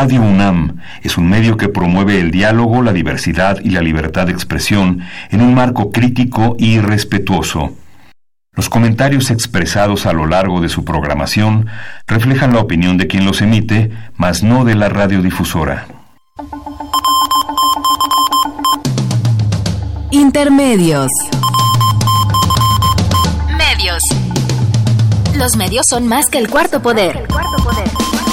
Radio UNAM es un medio que promueve el diálogo, la diversidad y la libertad de expresión en un marco crítico y respetuoso. Los comentarios expresados a lo largo de su programación reflejan la opinión de quien los emite, mas no de la radiodifusora. Intermedios. Medios. Los medios son más que el cuarto poder.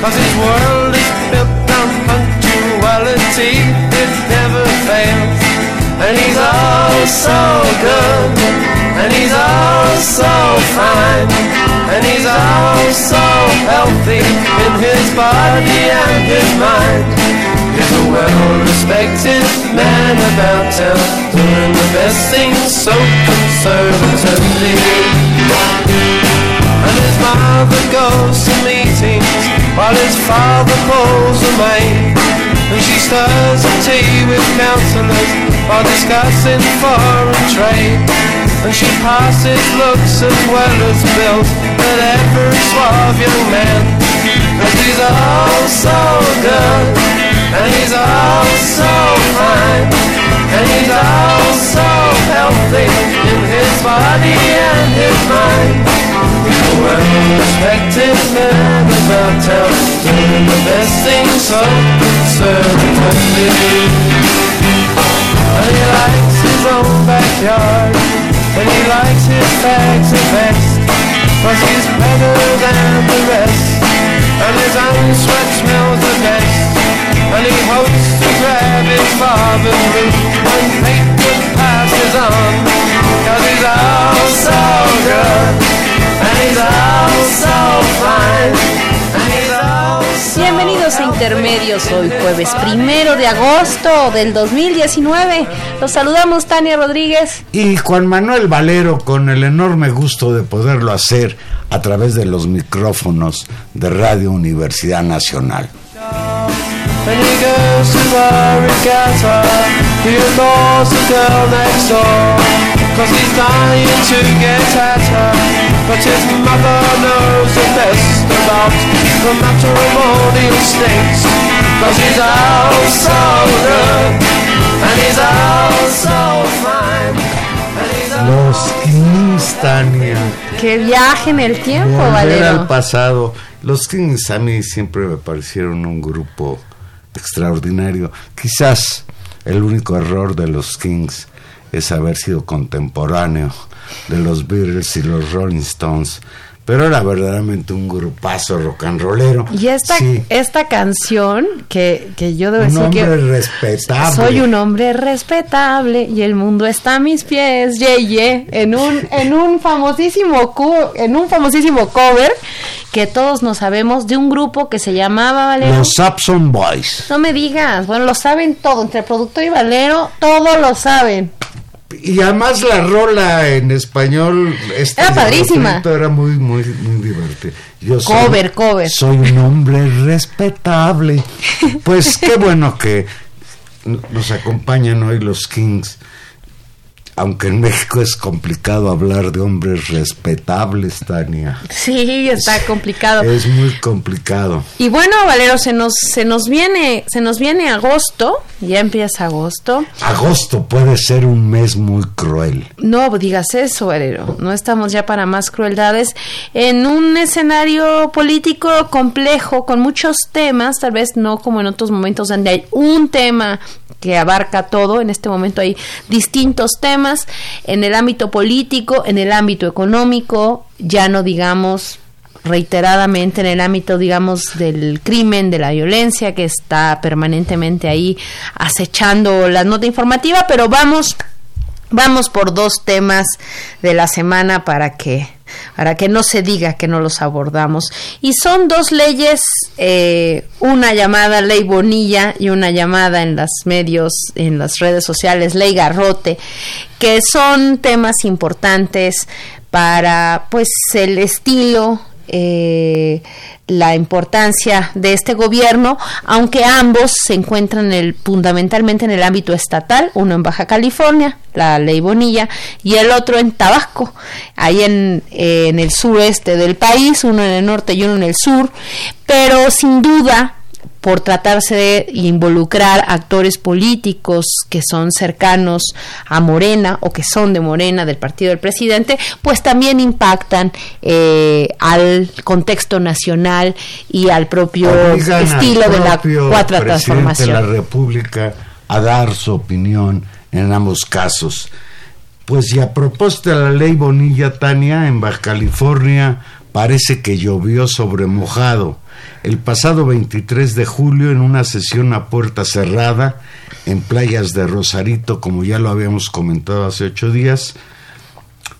cause his world is built on punctuality. It never fails. And he's all so good. And he's all so fine. And he's all so healthy in his body and his mind. He's a well-respected man about town Doing the best things so conservatively. And his mother goes to meetings While his father pulls a maid And she stirs a tea with counsellors While discussing foreign trade. And she passes looks as well as bills At every suave young man. Cause he's all so good and he's all so fine. And he's all so healthy In his body and his mind. Well-respected man town Doing the best things so conservatively And he likes his own backyard And he likes his bags the best Cause he's better than the rest And his own sweat smells the best and he hopes to grab his father's root when Peyton passes on. Cause he's all so good, and he's all so fine, Bienvenidos a Intermedios, hoy jueves primero de agosto del 2019. Los saludamos Tania Rodríguez. Y Juan Manuel Valero con el enorme gusto de poderlo hacer a través de los micrófonos de Radio Universidad Nacional. But his mother knows the best about The matrimonial states Cause he's all so good And he's all so fine Los Kings, Tania. Que viaje en el tiempo, Volver Valero. al pasado. Los Kings a mí siempre me parecieron un grupo extraordinario. Quizás el único error de los Kings es haber sido contemporáneo de los Beatles y los Rolling Stones. Pero era verdaderamente un grupazo rock and rollero. Y esta, Sí, esta canción, que, que yo debo un decir hombre que respetable. soy un hombre respetable y el mundo está a mis pies, ye, ye, en un, en un famosísimo en un famosísimo cover que todos nos sabemos de un grupo que se llamaba Valero. Los Sapson Boys. No me digas, bueno, lo saben todo, entre productor y Valero, todo lo saben. Y además la rola en español este Era padrísima. Era muy, muy, muy divertido. Yo Cover, cover. Soy un hombre respetable. Pues qué bueno que nos acompañan hoy los Kings. Aunque en México es complicado hablar de hombres respetables, Tania. Sí, está complicado. Es muy complicado. Y bueno, Valero, se nos, se nos viene, se nos viene agosto, ya empieza agosto. Agosto puede ser un mes muy cruel. No digas eso, Valero. No estamos ya para más crueldades. En un escenario político complejo, con muchos temas, tal vez no como en otros momentos donde hay un tema que abarca todo. En este momento hay distintos temas en el ámbito político, en el ámbito económico, ya no digamos reiteradamente en el ámbito, digamos, del crimen, de la violencia que está permanentemente ahí acechando la nota informativa, pero vamos Vamos por dos temas de la semana para que para que no se diga que no los abordamos. Y son dos leyes, eh, una llamada ley Bonilla y una llamada en los medios, en las redes sociales, ley Garrote, que son temas importantes para pues el estilo eh, la importancia de este gobierno, aunque ambos se encuentran fundamentalmente en el ámbito estatal, uno en Baja California, la ley Bonilla, y el otro en Tabasco, ahí en, en el sureste del país, uno en el norte y uno en el sur, pero sin duda por tratarse de involucrar actores políticos que son cercanos a Morena o que son de Morena, del partido del presidente, pues también impactan eh, al contexto nacional y al propio estilo de la cuarta transformación. de la República a dar su opinión en ambos casos. Pues y a propósito de la ley Bonilla Tania en Baja California parece que llovió sobre mojado el pasado 23 de julio en una sesión a puerta cerrada en playas de Rosarito, como ya lo habíamos comentado hace ocho días.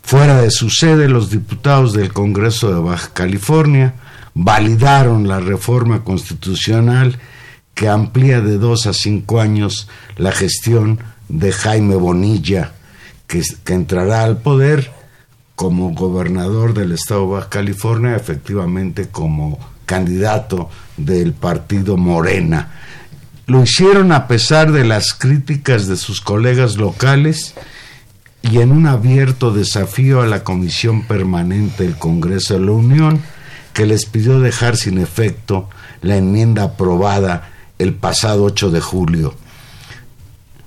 Fuera de su sede, los diputados del Congreso de Baja California validaron la reforma constitucional que amplía de dos a cinco años la gestión de Jaime Bonilla, que, entrará al poder como gobernador del estado de Baja California, efectivamente como candidato del partido Morena. Lo hicieron a pesar de las críticas de sus colegas locales y en un abierto desafío a la Comisión Permanente del Congreso de la Unión, que les pidió dejar sin efecto la enmienda aprobada el pasado 8 de julio.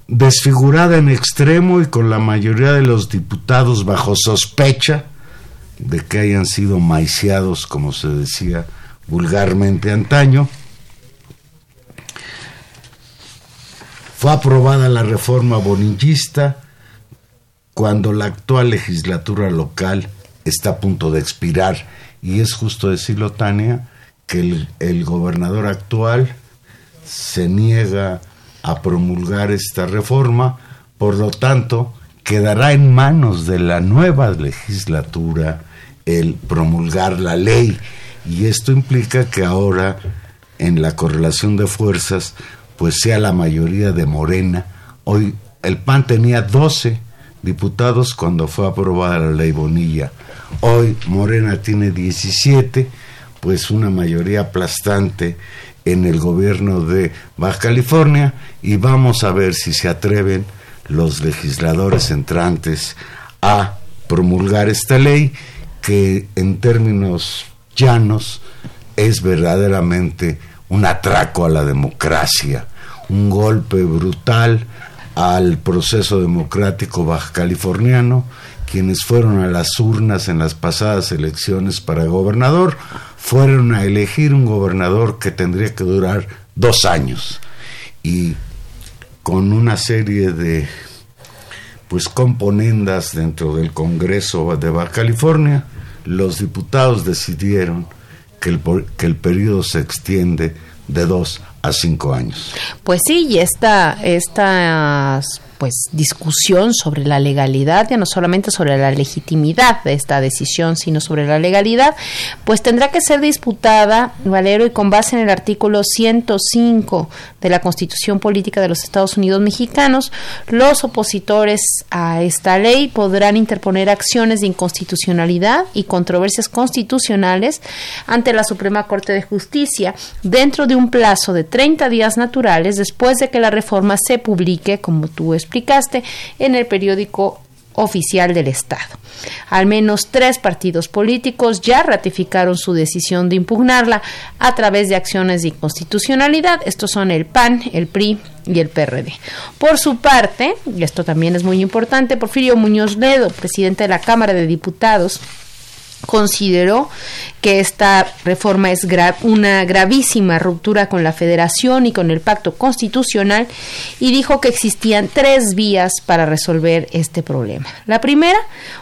Desfigurada en extremo y con la mayoría de los diputados bajo sospecha de que hayan sido maiciados, como se decía vulgarmente antaño, fue aprobada la reforma bonillista cuando la actual legislatura local está a punto de expirar. Y es justo decirlo, Tania, que el, el gobernador actual se niega a promulgar esta reforma, por lo tanto, quedará en manos de la nueva legislatura el promulgar la ley y esto implica que ahora en la correlación de fuerzas pues sea la mayoría de Morena. Hoy el PAN tenía 12 diputados cuando fue aprobada la ley Bonilla. Hoy Morena tiene 17, pues una mayoría aplastante en el gobierno de Baja California y vamos a ver si se atreven los legisladores entrantes a promulgar esta ley que en términos llanos es verdaderamente un atraco a la democracia, un golpe brutal al proceso democrático baja californiano, quienes fueron a las urnas en las pasadas elecciones para gobernador, fueron a elegir un gobernador que tendría que durar dos años. Y con una serie de pues componendas dentro del Congreso de Baja California los diputados decidieron que el, que el periodo se extiende de dos a cinco años. Pues sí, y esta, estas pues discusión sobre la legalidad, ya no solamente sobre la legitimidad de esta decisión, sino sobre la legalidad, pues tendrá que ser disputada, Valero, y con base en el artículo 105 de la Constitución Política de los Estados Unidos Mexicanos, los opositores a esta ley podrán interponer acciones de inconstitucionalidad y controversias constitucionales ante la Suprema Corte de Justicia dentro de un plazo de 30 días naturales después de que la reforma se publique, como tú explicaste, en el periódico oficial del Estado. Al menos tres partidos políticos ya ratificaron su decisión de impugnarla a través de acciones de inconstitucionalidad. Estos son el PAN, el PRI y el PRD. Por su parte, y esto también es muy importante, Porfirio Muñoz Ledo, presidente de la Cámara de Diputados, consideró que esta reforma es una gravísima ruptura con la federación y con el pacto constitucional y dijo que existían tres vías para resolver este problema. La primera,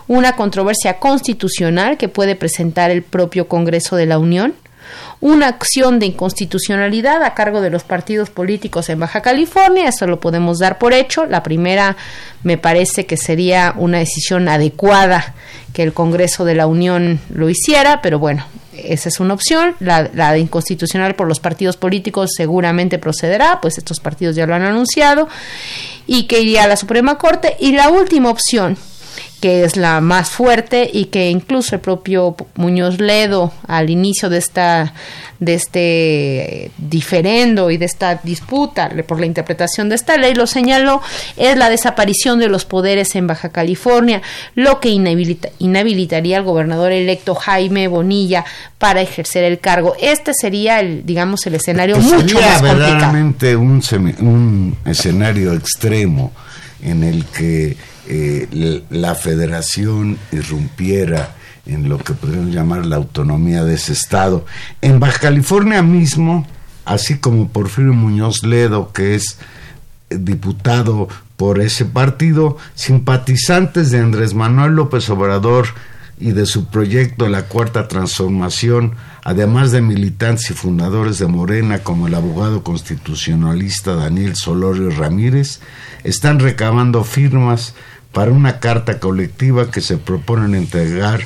una controversia constitucional que puede presentar el propio Congreso de la Unión una acción de inconstitucionalidad a cargo de los partidos políticos en Baja California, eso lo podemos dar por hecho. La primera me parece que sería una decisión adecuada que el Congreso de la Unión lo hiciera, pero bueno, esa es una opción. La, de inconstitucional por los partidos políticos seguramente procederá, pues estos partidos ya lo han anunciado, y que iría a la Suprema Corte. Y la última opción, que es la más fuerte y que incluso el propio Muñoz Ledo al inicio de esta de este diferendo y de esta disputa por la interpretación de esta ley lo señaló es la desaparición de los poderes en Baja California, lo que inhabilitaría al gobernador electo Jaime Bonilla para ejercer el cargo. Este sería el digamos el escenario Pues mucho sería más complicado. verdaderamente un escenario extremo en el que eh, la federación irrumpiera en lo que podríamos llamar la autonomía de ese estado. En Baja California mismo, así como Porfirio Muñoz Ledo, que es diputado por ese partido, simpatizantes de Andrés Manuel López Obrador y de su proyecto La Cuarta Transformación, además de militantes y fundadores de Morena como el abogado constitucionalista Daniel Solorio Ramírez, están recabando firmas para una carta colectiva que se proponen entregar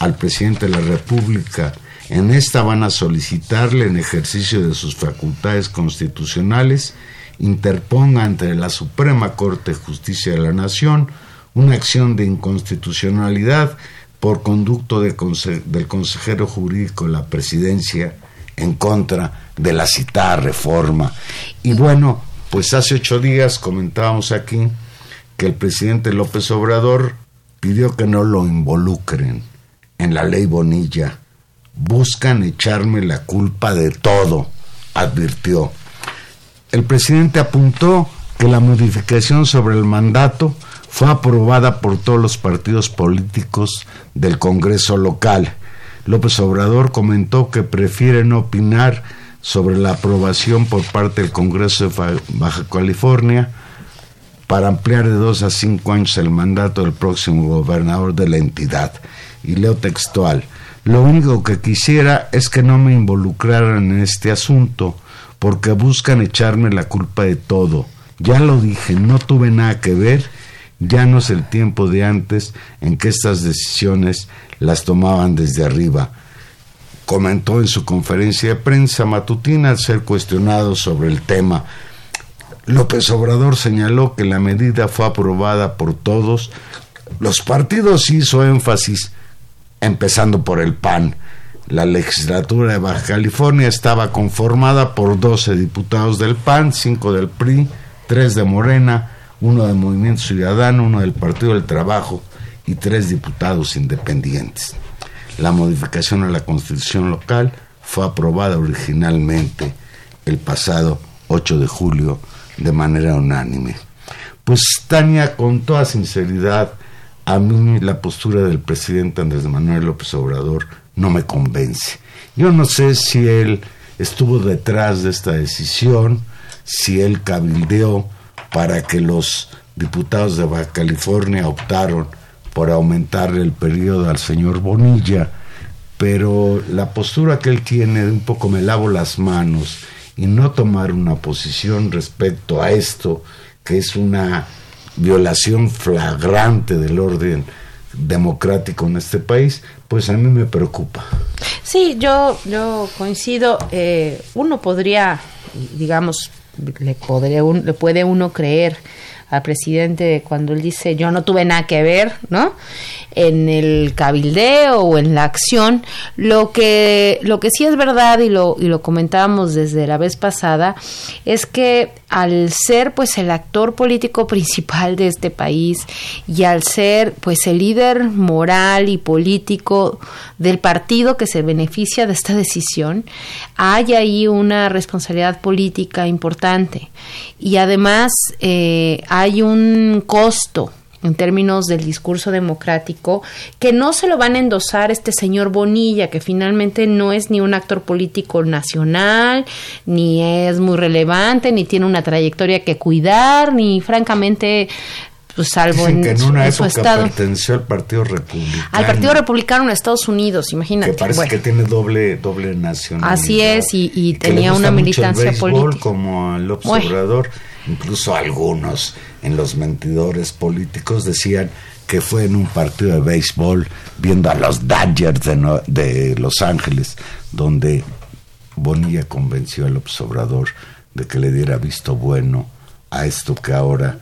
al presidente de la República. En esta van a solicitarle en ejercicio de sus facultades constitucionales interponga ante la Suprema Corte de Justicia de la Nación una acción de inconstitucionalidad por conducto de conse- del consejero jurídico de la presidencia en contra de la citada reforma. Y bueno, pues hace ocho días comentábamos aquí que el presidente López Obrador pidió que no lo involucren en la ley Bonilla. Buscan echarme la culpa de todo, advirtió. El presidente apuntó que la modificación sobre el mandato fue aprobada por todos los partidos políticos del Congreso local. López Obrador comentó que prefiere no opinar sobre la aprobación por parte del Congreso de Baja California para ampliar de dos a cinco años el mandato del próximo gobernador de la entidad. Y leo textual, lo único que quisiera es que no me involucraran en este asunto, porque buscan echarme la culpa de todo. Ya lo dije, no tuve nada que ver, ya no es el tiempo de antes en que estas decisiones las tomaban desde arriba comentó en su conferencia de prensa matutina al ser cuestionado sobre el tema. López Obrador señaló que la medida fue aprobada por todos. Los partidos hizo énfasis, empezando por el PAN. La legislatura de Baja California estaba conformada por 12 diputados del PAN, 5 del PRI, 3 de Morena, uno del Movimiento Ciudadano, uno del Partido del Trabajo y tres diputados independientes. La modificación a la constitución local fue aprobada originalmente el pasado 8 de julio de manera unánime. Pues Tania, con toda sinceridad, a mí la postura del presidente Andrés Manuel López Obrador no me convence. Yo no sé si él estuvo detrás de esta decisión, si él cabildeó para que los diputados de Baja California optaron por aumentarle el periodo al señor Bonilla, pero la postura que él tiene un poco me lavo las manos y no tomar una posición respecto a esto, que es una violación flagrante del orden democrático en este país, pues a mí me preocupa. Sí, yo, yo coincido. eh, uno podría, digamos, le, podría un- le puede uno creer al presidente cuando él dice yo no tuve nada que ver, ¿no? En el cabildeo o en la acción. Lo que, lo que sí es verdad y lo, y lo comentábamos desde la vez pasada es que al ser pues el actor político principal de este país y al ser pues el líder moral y político del partido que se beneficia de esta decisión, hay ahí una responsabilidad política importante. Y además eh, hay un costo en términos del discurso democrático, que no se lo van a endosar este señor Bonilla, que finalmente no es ni un actor político nacional, ni es muy relevante, ni tiene una trayectoria que cuidar, ni francamente pues salvo Dicen en, que en una en su época estado. perteneció al Partido Republicano. Al Partido Republicano en Estados Unidos, imagínate. Que parece Bueno, que tiene doble, doble nacionalidad. Así es, y- tenía una militancia béisbol, política. Como el Bueno. observador, incluso algunos en los mentidores políticos decían que fue en un partido de béisbol viendo a los Dodgers de, de Los Ángeles, donde Bonilla convenció al observador de que le diera visto bueno a esto que ahora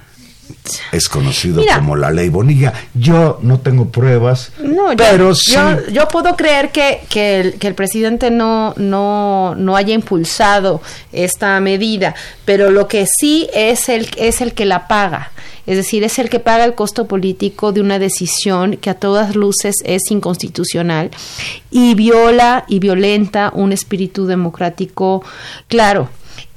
es conocido Mira. como la ley Bonilla. Yo no tengo pruebas, No, pero yo, sí. yo, puedo creer que, que, el, que el presidente no, no, no haya impulsado esta medida, pero lo que sí es el, es el que la paga. Es decir, es el que paga el costo político de una decisión que a todas luces es inconstitucional y viola y violenta un espíritu democrático claro.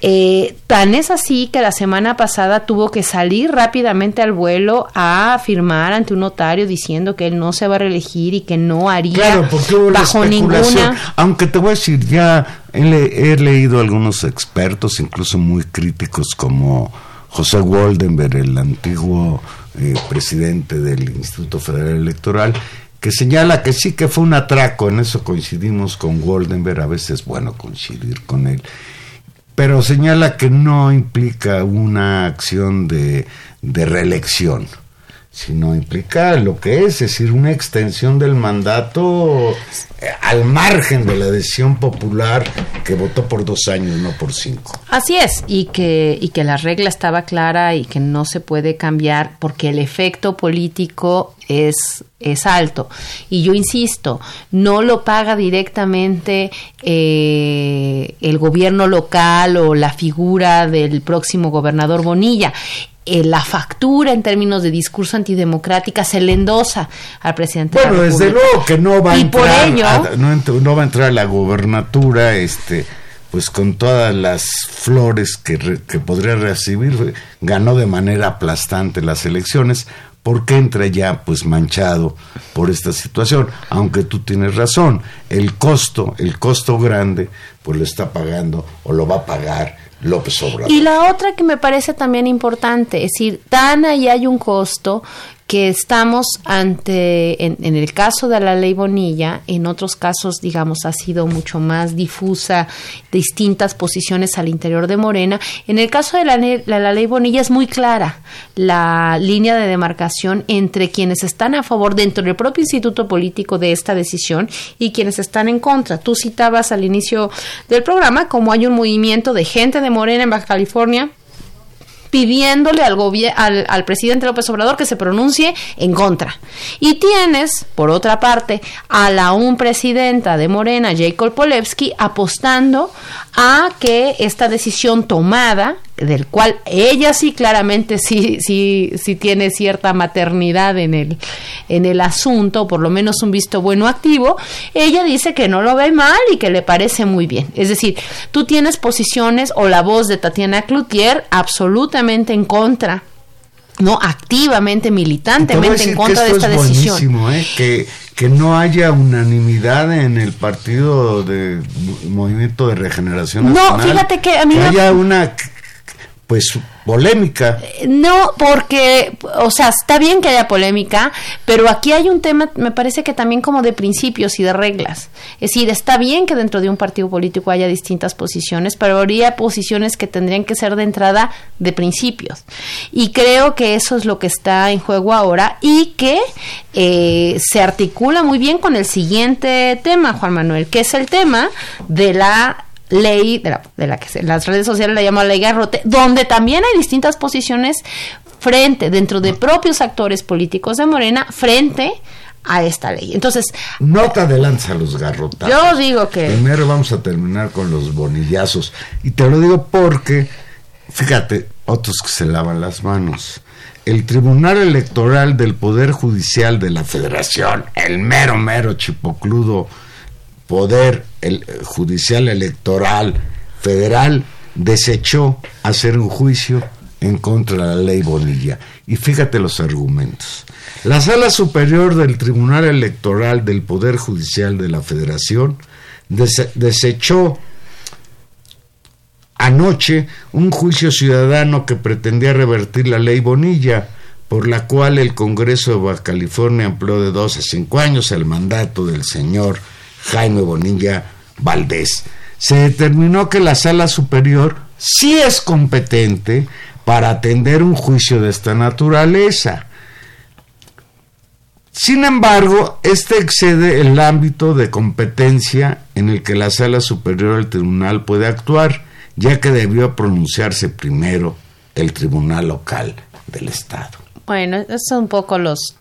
Eh, tan es así que la semana pasada tuvo que salir rápidamente al vuelo a firmar ante un notario diciendo que él no se va a reelegir y que no haría Claro, hubo bajo ninguna Aunque te voy a decir, ya he, le- he leído algunos expertos, incluso muy críticos, como José Waldenberg, el antiguo eh, presidente del Instituto Federal Electoral, que señala que sí que fue un atraco. En eso coincidimos con Waldenberg, a veces es bueno coincidir con él. Pero señala que no implica una acción de, de reelección sino implica lo que es, es decir, una extensión del mandato eh, al margen de la decisión popular que votó por dos años, no por cinco. Así es, y que, y que la regla estaba clara y que no se puede cambiar porque el efecto político es, es alto. Y yo insisto, no lo paga directamente eh, el gobierno local o la figura del próximo gobernador Bonilla. Eh, la factura en términos de discurso antidemocrática se le endosa al presidente. de la Bueno, desde luego que no va a Y por entrar, ello- a- no, va a entrar a la gobernatura, este, pues con todas las flores que, re- que podría recibir, ganó de manera aplastante las elecciones, porque entra ya pues manchado por esta situación, aunque tú tienes razón, el costo, el costo grande, pues lo está pagando o lo va a pagar López Obrador. Y la otra que me parece también importante, es decir, tan ahí hay un costo que estamos ante, en, en el caso de la ley Bonilla, en otros casos, digamos, ha sido mucho más difusa, distintas posiciones al interior de Morena. En el caso de la, la, la ley Bonilla es muy clara la línea de demarcación entre quienes están a favor dentro del propio instituto político de esta decisión y quienes están en contra. Tú citabas al inicio del programa como hay un movimiento de gente de Morena en Baja California pidiéndole al, al, al presidente López Obrador que se pronuncie en contra. Y tienes, por otra parte, a la un presidenta de Morena, Jacob Polewski, apostando a que esta decisión tomada, del cual ella sí claramente sí, sí, sí tiene cierta maternidad en el, en el asunto, o por lo menos un visto bueno activo, ella dice que no lo ve mal y que le parece muy bien. Es decir, tú tienes posiciones o la voz de Tatiana Cloutier absolutamente en contra, no activamente, militantemente en que contra de esta es decisión. ¿eh? que, que no haya unanimidad en el partido de Movimiento de Regeneración No, Nacional. fíjate que a mí me- haya una pues polémica. No, porque, o sea, está bien que haya polémica, pero aquí hay un tema, me parece que también como de principios y de reglas. Es decir, está bien que dentro de un partido político haya distintas posiciones, pero habría posiciones que tendrían que ser de entrada de principios. Y creo que eso es lo que está en juego ahora y que eh, se articula muy bien con el siguiente tema, Juan Manuel, que es el tema de la ley de la, de la que se- las redes sociales la llaman ley garrote, donde también hay distintas posiciones frente, dentro de propios actores políticos de Morena, frente a esta ley. Entonces, No te adelantes a los garrotazos. yo digo que... Primero vamos a terminar con los bonillazos. Y te lo digo porque, fíjate, otros que se lavan las manos. El Tribunal Electoral del Poder Judicial de la Federación, el mero, mero chipocludo Poder el, eh, Judicial Electoral Federal, desechó hacer un juicio en contra de la ley Bonilla. Y fíjate los argumentos. La Sala Superior del Tribunal Electoral del Poder Judicial de la Federación dese- desechó anoche un juicio ciudadano que pretendía revertir la ley Bonilla por la cual el Congreso de Baja California amplió de dos a cinco años el mandato del señor Jaime Bonilla Valdés. Se determinó que la sala superior sí es competente para atender un juicio de esta naturaleza. Sin embargo, este excede el ámbito de competencia en el que la sala superior del tribunal puede actuar, ya que debió pronunciarse primero el tribunal local del Estado. Bueno, es un poco los,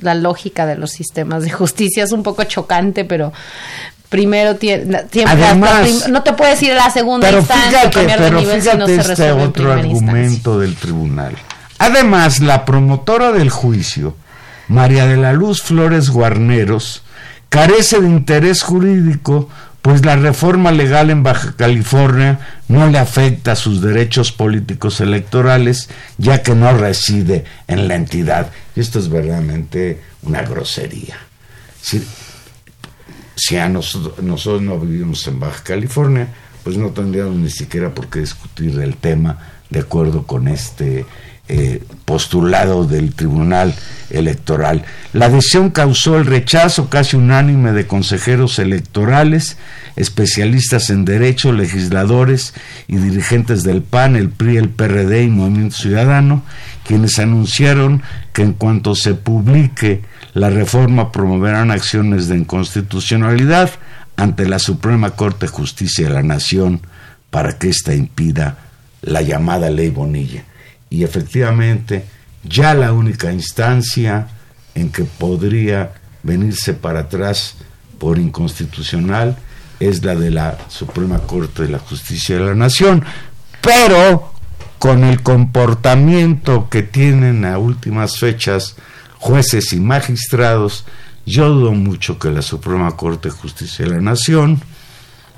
la lógica de los sistemas de justicia, es un poco chocante, pero primero tiene, no te puedes ir a la segunda pero instancia fíjate, pero nivel fíjate si no se este otro argumento del tribunal. Además, la promotora del juicio, María de la Luz Flores Guarneros, carece de interés jurídico pues la reforma legal en Baja California no le afecta a sus derechos políticos electorales, ya que no reside en la entidad. Esto es verdaderamente una grosería. Si, a nosotros, nosotros no vivimos en Baja California, pues no tendríamos ni siquiera por qué discutir el tema de acuerdo con este eh, postulado del Tribunal Electoral. La decisión causó el rechazo casi unánime de consejeros electorales, especialistas en derecho, legisladores y dirigentes del PAN, el PRI, el PRD y Movimiento Ciudadano, quienes anunciaron que en cuanto se publique la reforma promoverán acciones de inconstitucionalidad ante la Suprema Corte de Justicia de la Nación para que ésta impida la llamada ley Bonilla. Y efectivamente ya la única instancia en que podría venirse para atrás por inconstitucional es la de la Suprema Corte de la Justicia de la Nación, pero con el comportamiento que tienen a últimas fechas jueces y magistrados, yo dudo mucho que la Suprema Corte de Justicia de la Nación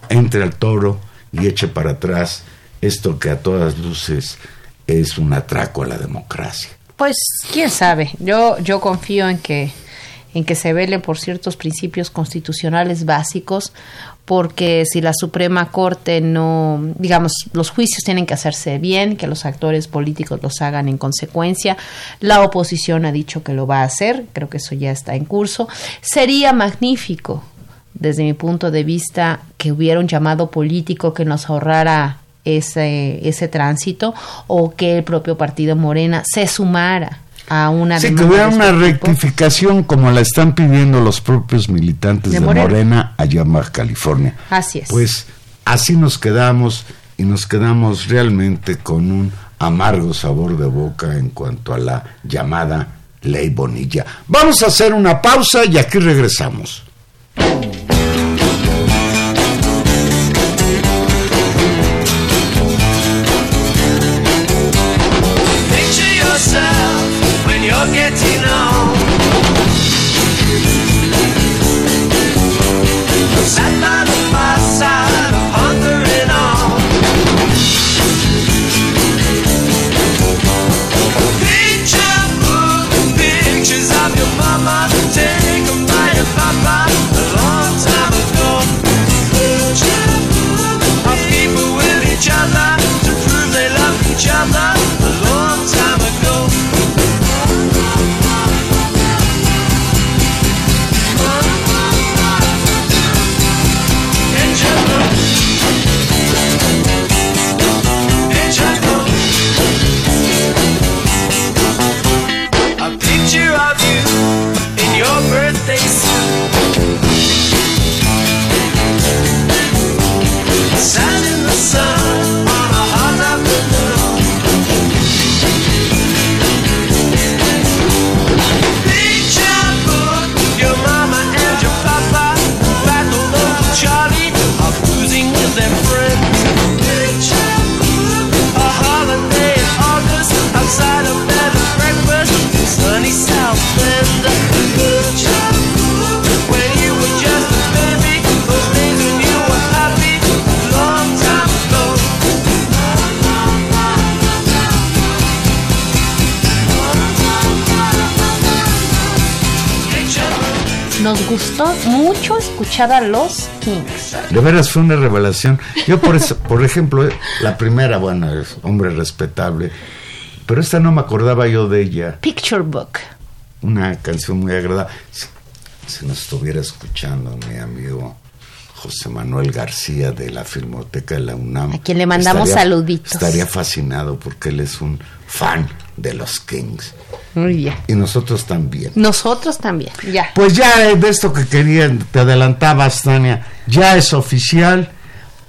entre al toro y eche para atrás esto que a todas luces es un atraco a la democracia. Pues quién sabe, yo, yo confío en que, en que se vele por ciertos principios constitucionales básicos, porque si la Suprema Corte no, digamos, los juicios tienen que hacerse bien, que los actores políticos los hagan en consecuencia, la oposición ha dicho que lo va a hacer, creo que eso ya está en curso, sería magnífico desde mi punto de vista que hubiera un llamado político que nos ahorrara ese, ese tránsito o que el propio partido Morena se sumara a una sí, que hubiera una este rectificación como la están pidiendo los propios militantes de, Morena. allá en Baja California. Así es. Pues así nos quedamos y nos quedamos realmente con un amargo sabor de boca en cuanto a la llamada ley Bonilla. Vamos a hacer una pausa y aquí regresamos. you're getting on. Sat by the fireside, pondering on. Pictures of your mama, taken by your papa a long time ago. People with each other to prove they love each other. Gustó mucho escuchar a los Kings. De veras fue una revelación. Yo por eso, por ejemplo, la primera, bueno, es hombre respetable, pero esta no me acordaba yo de ella. Picture Book. Una canción muy agradable. Si, si nos estuviera escuchando mi amigo José Manuel García de la Filmoteca de la UNAM. A quien le mandamos estaría- saluditos. Estaría fascinado porque él es un fan de los Kings. Y nosotros también. Nosotros también, ya. Pues ya eh, de esto que quería, te adelantabas, Tania, ya es oficial.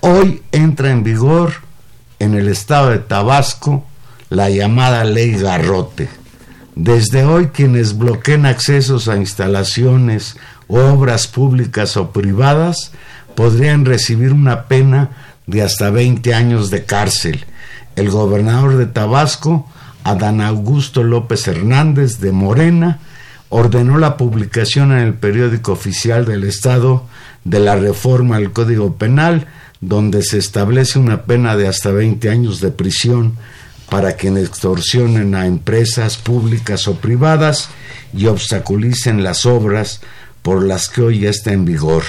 Hoy entra en vigor en el estado de Tabasco la llamada ley Garrote. Desde hoy quienes bloqueen accesos a instalaciones obras públicas o privadas podrían recibir una pena de hasta 20 años de cárcel. El gobernador de Tabasco, Adán Augusto López Hernández de Morena, ordenó la publicación en el periódico oficial del Estado de la reforma al Código Penal, donde se establece una pena de hasta 20 años de prisión para quienes extorsionen a empresas públicas o privadas y obstaculicen las obras por las que hoy está en vigor.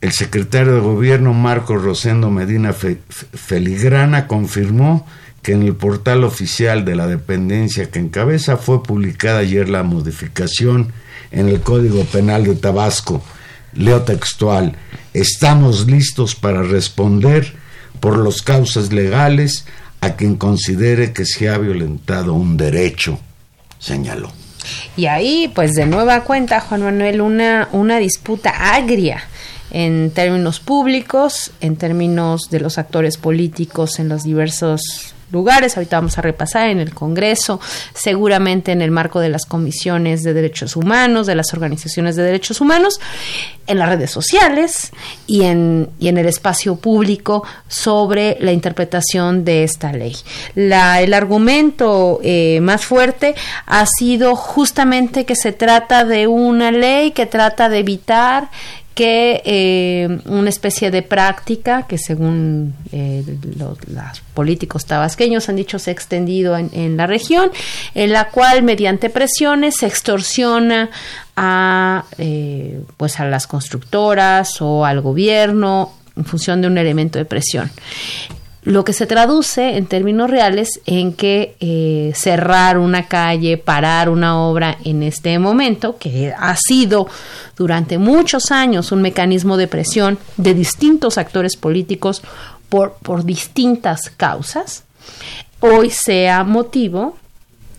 El secretario de Gobierno Marco Rosendo Medina Fe- Fe- Feligrana confirmó que en el portal oficial de la dependencia que encabeza fue publicada ayer la modificación en el Código Penal de Tabasco. Leo textual, estamos listos para responder por las causas legales a quien considere que se ha violentado un derecho, señaló. Y ahí, pues de nueva cuenta, Juan Manuel, una, una disputa agria en términos públicos, en términos de los actores políticos en los diversos lugares. Ahorita vamos a repasar en el Congreso, seguramente en el marco de las comisiones de derechos humanos, de las organizaciones de derechos humanos, en las redes sociales y en, y en el espacio público sobre la interpretación de esta ley. La, el argumento eh, más fuerte ha sido justamente que se trata de una ley que trata de evitar que eh, una especie de práctica que según eh, los, políticos tabasqueños han dicho se ha extendido en, en, la región, en la cual mediante presiones se extorsiona a eh, pues a las constructoras o al gobierno en función de un elemento de presión lo que se traduce en términos reales en que eh, cerrar una calle, parar una obra en este momento, que ha sido durante muchos años un mecanismo de presión de distintos actores políticos por, por distintas causas, hoy sea motivo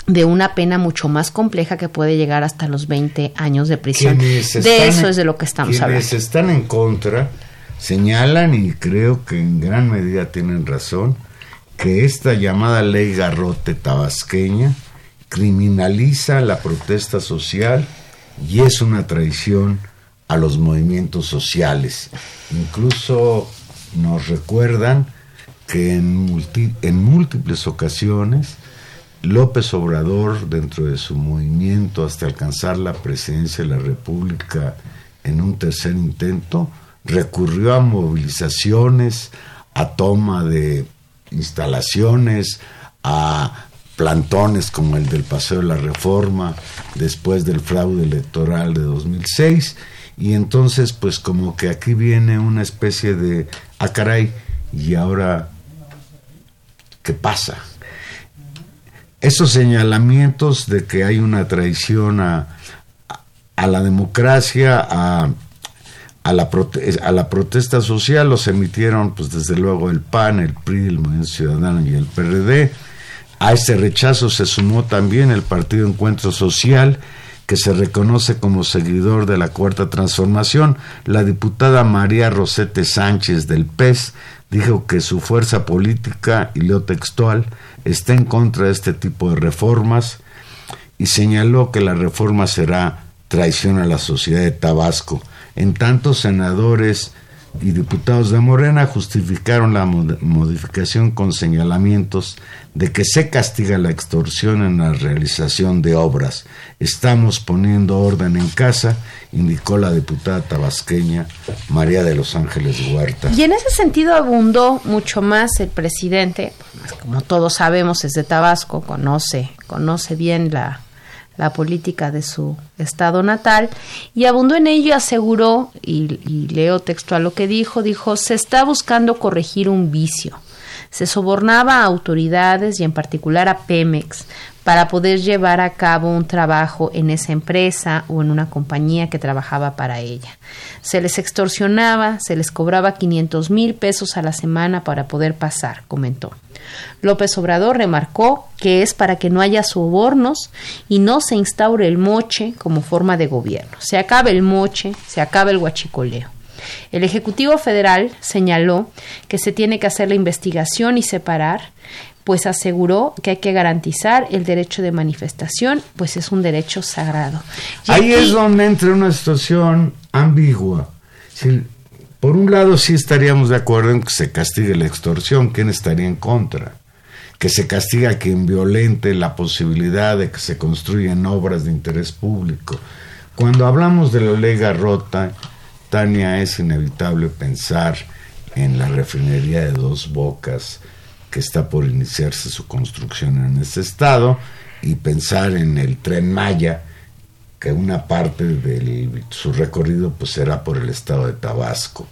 de una pena mucho más compleja que puede llegar hasta los 20 años de prisión. De eso es de lo que estamos quienes hablando. Quienes están en contra señalan, y creo que en gran medida tienen razón, que esta llamada ley garrote tabasqueña criminaliza la protesta social y es una traición a los movimientos sociales. Incluso nos recuerdan que en, multi, en múltiples ocasiones López Obrador, dentro de su movimiento hasta alcanzar la presidencia de la República en un tercer intento, recurrió a movilizaciones, a toma de instalaciones, a plantones como el del Paseo de la Reforma, después del fraude electoral de 2006, y entonces pues como que aquí viene una especie de, ah caray, y ahora, ¿qué pasa? Esos señalamientos de que hay una traición a, a la democracia, a a la, a la, protesta social los emitieron, pues desde luego el PAN, el PRI, el Movimiento Ciudadano y el PRD. A este rechazo se sumó también el Partido Encuentro Social, que se reconoce como seguidor de la Cuarta Transformación. La diputada María Rosete Sánchez del PES dijo que su fuerza política, y leo textual, está en contra de este tipo de reformas y señaló que la reforma será traición a la sociedad de Tabasco. En tanto, senadores y diputados de Morena justificaron la modificación con señalamientos de que se castiga la extorsión en la realización de obras. Estamos poniendo orden en casa, indicó la diputada tabasqueña María de los Ángeles Huerta. Y en ese sentido abundó mucho más el presidente, como todos sabemos es de Tabasco, conoce, conoce bien la, la política de su estado natal y abundó en ello y aseguró, y, y, leo textual lo que dijo, dijo, se está buscando corregir un vicio. Se sobornaba a autoridades y en particular a Pemex para poder llevar a cabo un trabajo en esa empresa o en una compañía que trabajaba para ella. Se les extorsionaba, se les cobraba 500 mil pesos a la semana para poder pasar, comentó. López Obrador remarcó que es para que no haya sobornos y no se instaure el moche como forma de gobierno. Se acabe el moche, se acabe el huachicoleo. El Ejecutivo Federal señaló que se tiene que hacer la investigación y separar pues aseguró que hay que garantizar el derecho de manifestación, pues es un derecho sagrado. Ahí es donde entra una situación ambigua. por un lado sí estaríamos de acuerdo en que se castigue la extorsión, ¿quién estaría en contra? Que se castiga a quien violente la posibilidad de que se construyan obras de interés público. Cuando hablamos de la ley Garrota, Es inevitable pensar en la refinería de dos bocas, que está por iniciarse su construcción en este estado y pensar en el tren Maya, que una parte de su recorrido pues será por el estado de Tabasco.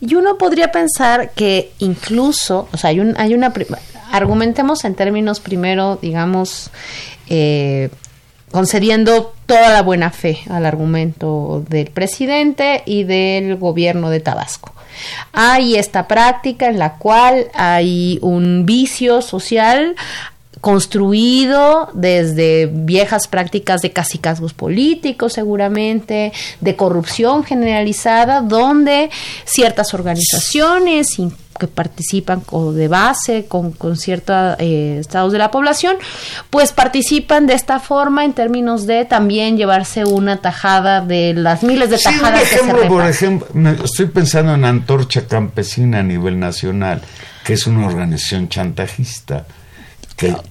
Y uno podría pensar que incluso, o sea, hay, un, hay una... Argumentemos en términos primero, digamos, eh, concediendo toda la buena fe al argumento del presidente y del gobierno de Tabasco. Hay esta práctica en la cual hay un vicio social construido desde viejas prácticas de casicazgos políticos seguramente, de corrupción generalizada, donde ciertas organizaciones, que participan o de base con, con ciertos eh, estados de la población, pues participan de esta forma en términos de también llevarse una tajada de las miles de tajadas que se por ejemplo, estoy pensando en Antorcha Campesina a nivel nacional, que es una organización chantajista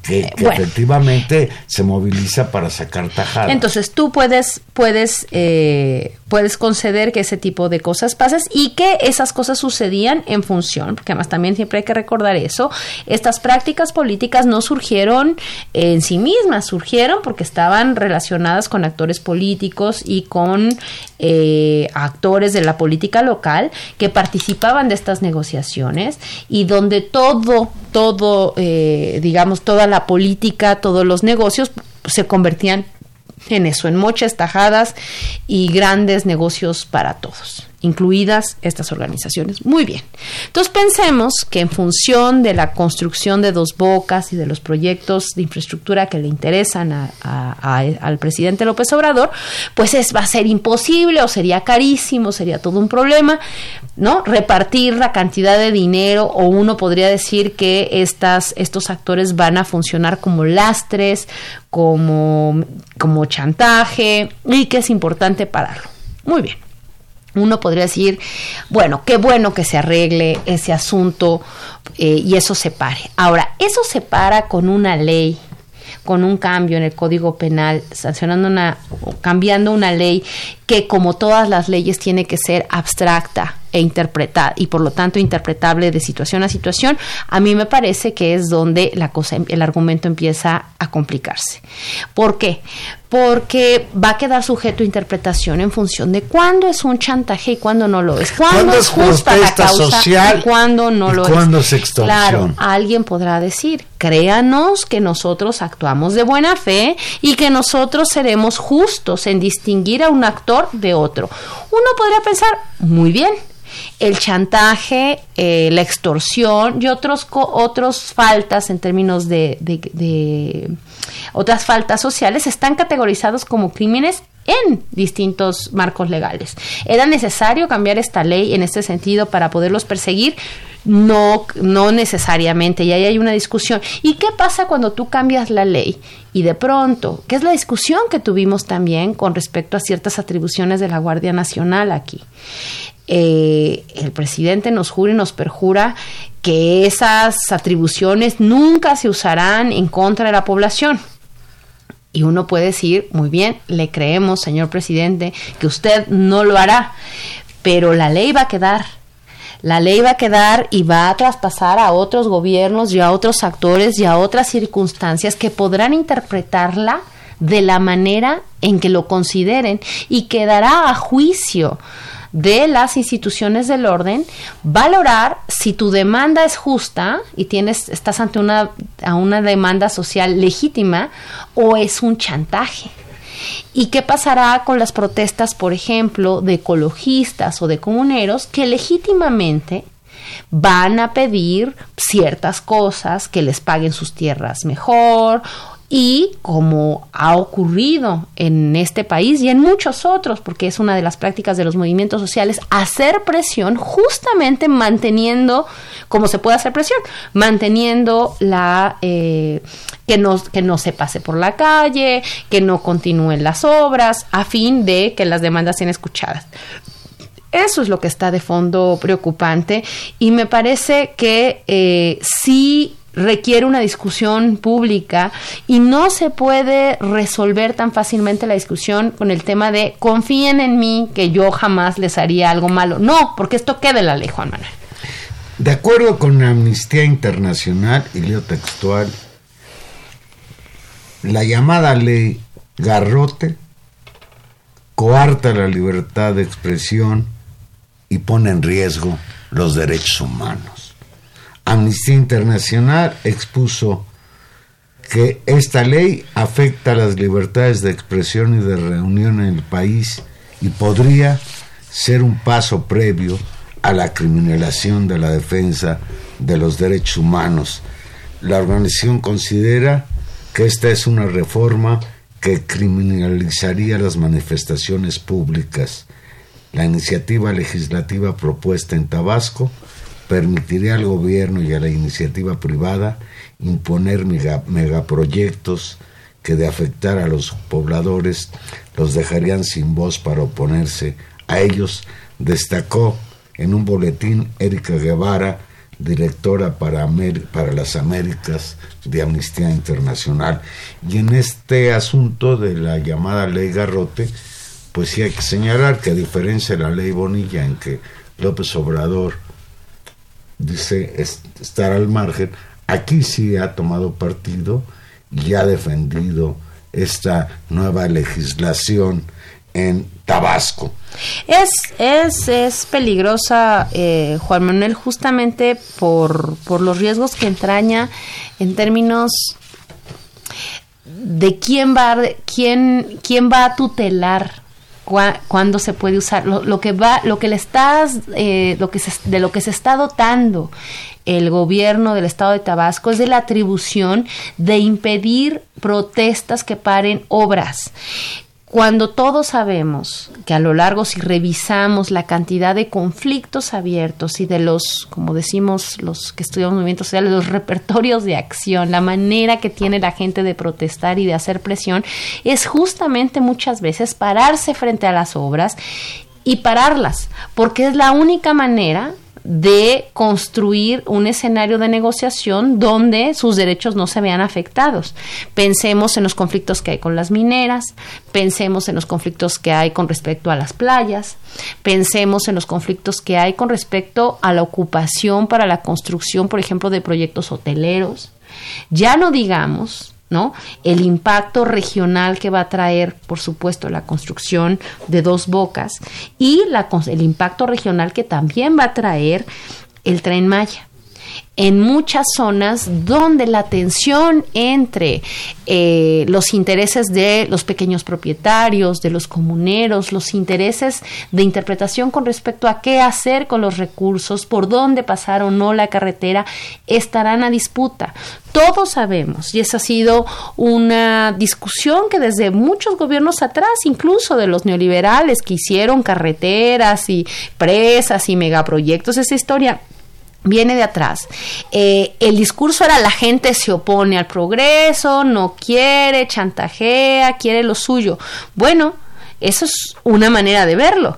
que, efectivamente se moviliza para sacar tajadas. Entonces tú puedes, puedes, eh, puedes conceder que ese tipo de cosas pasen y que esas cosas sucedían en función, porque además también siempre hay que recordar eso, estas prácticas políticas no surgieron en sí mismas, surgieron porque estaban relacionadas con actores políticos y con eh, actores de la política local que participaban de estas negociaciones y donde todo, todo, eh, digamos, toda la política, todos los negocios se convertían en eso, en mochas, tajadas y grandes negocios para todos incluidas estas organizaciones. Muy bien. Entonces pensemos que en función de la construcción de dos bocas y de los proyectos de infraestructura que le interesan al presidente López Obrador, pues es, va a ser imposible o sería carísimo, sería todo un problema, ¿no? Repartir la cantidad de dinero o uno podría decir que estas, estos actores van a funcionar como lastres, como, como chantaje y que es importante pararlo. Muy bien uno podría decir, bueno, qué bueno que se arregle ese asunto eh, y eso se pare. Ahora, eso se para con una ley, con un cambio en el Código Penal, sancionando una, cambiando una ley que como todas las leyes tiene que ser abstracta e interpretada y por lo tanto interpretable de situación a situación, a mí me parece que es donde la cosa, el argumento empieza a complicarse. ¿Por qué? Porque va a quedar sujeto a interpretación en función de cuándo es un chantaje y cuándo no lo es. Cuándo, es justa la causa social y cuándo no lo es. es claro, alguien podrá decir, créanos que nosotros actuamos de buena fe y que nosotros seremos justos en distinguir a un actor de otro. Uno podría pensar, muy bien, el chantaje, eh, la extorsión y otros, otros faltas en términos de, de, otras faltas sociales están categorizados como crímenes en distintos marcos legales. ¿Era necesario cambiar esta ley en este sentido para poderlos perseguir? No, no necesariamente, y ahí hay una discusión. ¿Y qué pasa cuando tú cambias la ley y de pronto, que es la discusión que tuvimos también con respecto a ciertas atribuciones de la Guardia Nacional aquí? Eh, el presidente nos jura y nos perjura que esas atribuciones nunca se usarán en contra de la población. Y uno puede decir, muy bien, le creemos, señor presidente, que usted no lo hará, pero la ley va a quedar. La ley va a quedar y va a traspasar a otros gobiernos y a otros actores y a otras circunstancias que podrán interpretarla de la manera en que lo consideren y quedará a juicio de las instituciones del orden valorar si tu demanda es justa y tienes estás ante una a una demanda social legítima o es un chantaje. ¿Y qué pasará con las protestas, por ejemplo, de ecologistas o de comuneros que legítimamente van a pedir ciertas cosas, que les paguen sus tierras mejor y como ha ocurrido en este país y en muchos otros, porque es una de las prácticas de los movimientos sociales, hacer presión justamente manteniendo, como se puede hacer presión, manteniendo la eh, que no, que no se pase por la calle, que no continúen las obras, a fin de que las demandas sean escuchadas. Eso es lo que está de fondo preocupante y me parece que eh, sí requiere una discusión pública y no se puede resolver tan fácilmente la discusión con el tema de confíen en mí que yo jamás les haría algo malo. No, porque esto queda en la ley, Juan Manuel. De acuerdo con Amnistía Internacional y leo textual, la llamada ley Garrote coarta la libertad de expresión y pone en riesgo los derechos humanos. Amnistía Internacional expuso que esta ley afecta las libertades de expresión y de reunión en el país y podría ser un paso previo a la criminalización de la defensa de los derechos humanos. La organización considera que esta es una reforma que criminalizaría las manifestaciones públicas la iniciativa legislativa propuesta en Tabasco permitiría al gobierno y a la iniciativa privada imponer megaproyectos que de afectar a los pobladores los dejarían sin voz para oponerse a ellos, destacó en un boletín Erika Guevara, directora para, para las Américas de Amnistía Internacional. Y en este asunto de la llamada ley Garrote, pues sí hay que señalar que a diferencia de la ley Bonilla en que López Obrador dice estar al margen, aquí sí ha tomado partido y ha defendido esta nueva legislación en Tabasco. Es, es, es peligrosa, eh, Juan Manuel, justamente por, por los riesgos que entraña en términos de quién va, quién, quién va a tutelar cuándo se puede usar. Lo, que va lo que le estás eh, lo que de lo que se está dotando el gobierno del estado de Tabasco es de la atribución de impedir protestas que paren obras cuando todos sabemos que a lo largo, si revisamos la cantidad de conflictos abiertos y de los, como decimos los que estudiamos movimientos sociales, los repertorios de acción, la manera que tiene la gente de protestar y de hacer presión, es justamente muchas veces pararse frente a las obras y pararlas, porque es la única manera de construir un escenario de negociación donde sus derechos no se vean afectados. Pensemos en los conflictos que hay con las mineras, pensemos en los conflictos que hay con respecto a las playas, pensemos en los conflictos que hay con respecto a la ocupación para la construcción, por ejemplo, de proyectos hoteleros. Ya no digamos ¿no? El impacto regional que va a traer, por supuesto, la construcción de dos bocas y la, el impacto regional que también va a traer el tren Maya en muchas zonas donde la tensión entre eh, los intereses de los pequeños propietarios, de los comuneros, los intereses de interpretación con respecto a qué hacer con los recursos, por dónde pasar o no la carretera, estarán a disputa. Todos sabemos, y esa ha sido una discusión que desde muchos gobiernos atrás, incluso de los neoliberales que hicieron carreteras y presas y megaproyectos, esa historia viene de atrás. Eh, el discurso era la gente se opone al progreso, no quiere, chantajea, quiere lo suyo. Bueno, eso es una manera de verlo.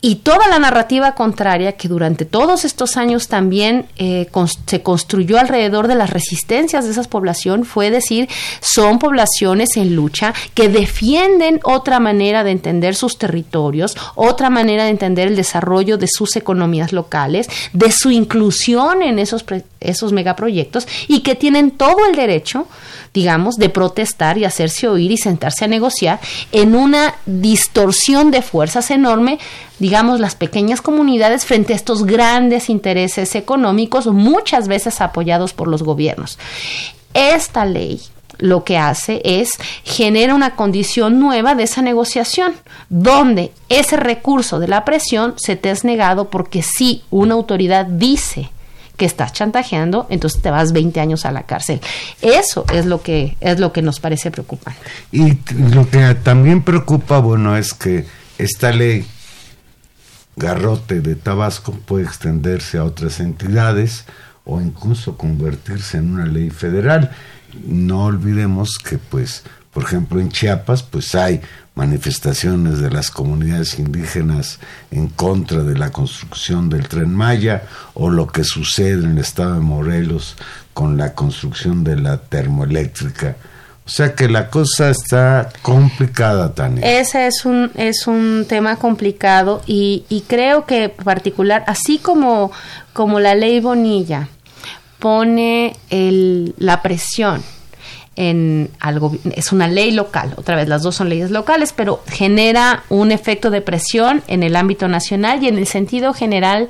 Y toda la narrativa contraria que durante todos estos años también eh, se construyó alrededor de las resistencias de esas poblaciones fue decir, son poblaciones en lucha que defienden otra manera de entender sus territorios, otra manera de entender el desarrollo de sus economías locales, de su inclusión en esos, esos megaproyectos y que tienen todo el derecho digamos, de protestar y hacerse oír y sentarse a negociar en una distorsión de fuerzas enorme, digamos, las pequeñas comunidades frente a estos grandes intereses económicos, muchas veces apoyados por los gobiernos. Esta ley lo que hace es genera una condición nueva de esa negociación, donde ese recurso de la presión se te es negado porque si una autoridad dice que estás chantajeando, entonces te vas 20 años a la cárcel. Eso es lo que es lo que nos parece preocupante. Y lo que también preocupa, bueno, es que esta ley garrote de Tabasco puede extenderse a otras entidades o incluso convertirse en una ley federal. No olvidemos que, pues, por ejemplo, en Chiapas, pues hay manifestaciones de las comunidades indígenas en contra de la construcción del tren Maya o lo que sucede en el estado de Morelos con la construcción de la termoeléctrica. O sea que la cosa está complicada, Tania. Ese es un, es un tema complicado y, y creo que particular, así como, como la ley Bonilla pone el, la presión en algo, es una ley local, otra vez las dos son leyes locales, pero genera un efecto de presión en el ámbito nacional y en el sentido general